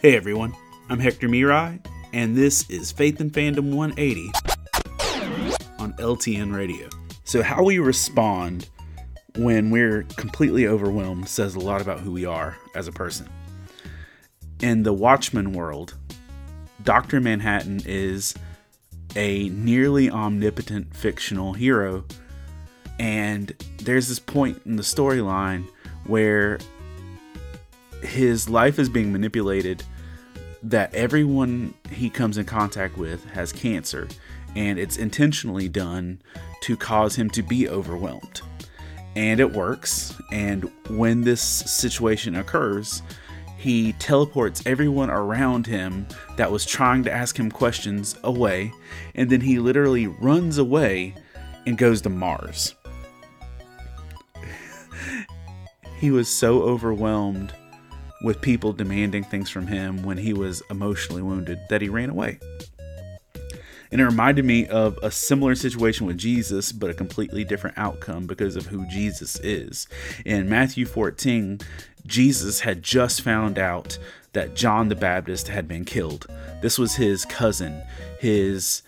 Hey everyone, I'm Hector Miray, and this is Faith and Fandom 180 on LTN Radio. So, how we respond when we're completely overwhelmed says a lot about who we are as a person. In the Watchmen world, Dr. Manhattan is a nearly omnipotent fictional hero, and there's this point in the storyline where his life is being manipulated that everyone he comes in contact with has cancer and it's intentionally done to cause him to be overwhelmed. And it works and when this situation occurs he teleports everyone around him that was trying to ask him questions away and then he literally runs away and goes to Mars. He was so overwhelmed with people demanding things from him when he was emotionally wounded that he ran away. And it reminded me of a similar situation with Jesus, but a completely different outcome because of who Jesus is. In Matthew 14, Jesus had just found out that John the Baptist had been killed. This was his cousin, his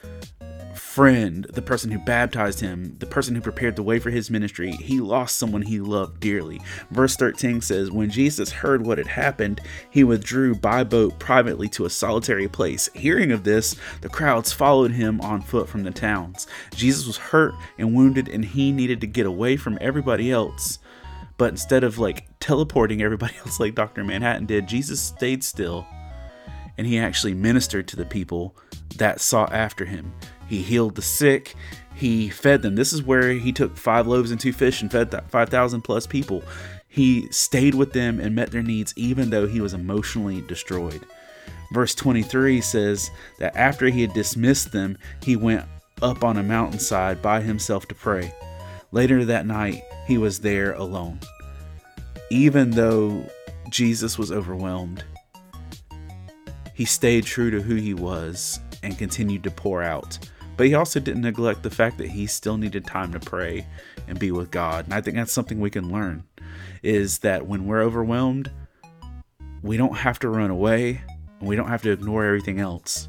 friend, the person who baptized him, the person who prepared the way for his ministry, he lost someone he loved dearly. Verse 13 says, When Jesus heard what had happened, he withdrew by boat privately to a solitary place. Hearing of this, the crowds followed him on foot from the towns. Jesus was hurt and wounded, and he needed to get away from everybody else. But instead of like teleporting everybody else like Dr. Manhattan did, Jesus stayed still and he actually ministered to the people that sought after him. He healed the sick. He fed them. This is where he took five loaves and two fish and fed 5,000 plus people. He stayed with them and met their needs even though he was emotionally destroyed. Verse 23 says that after he had dismissed them, he went up on a mountainside by himself to pray. Later that night, he was there alone. Even though Jesus was overwhelmed, he stayed true to who he was and continued to pour out. But he also didn't neglect the fact that he still needed time to pray and be with God. And I think that's something we can learn is that when we're overwhelmed, we don't have to run away and we don't have to ignore everything else.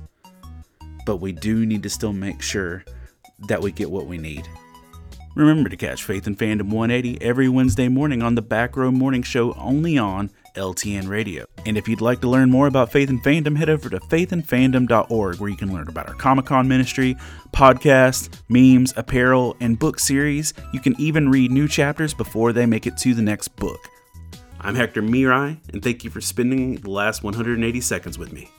But we do need to still make sure that we get what we need. Remember to catch Faith and Fandom 180 every Wednesday morning on the Back Row Morning Show only on LTN Radio. And if you'd like to learn more about Faith and Fandom, head over to faithandfandom.org where you can learn about our Comic Con ministry, podcasts, memes, apparel, and book series. You can even read new chapters before they make it to the next book. I'm Hector Miray, and thank you for spending the last 180 seconds with me.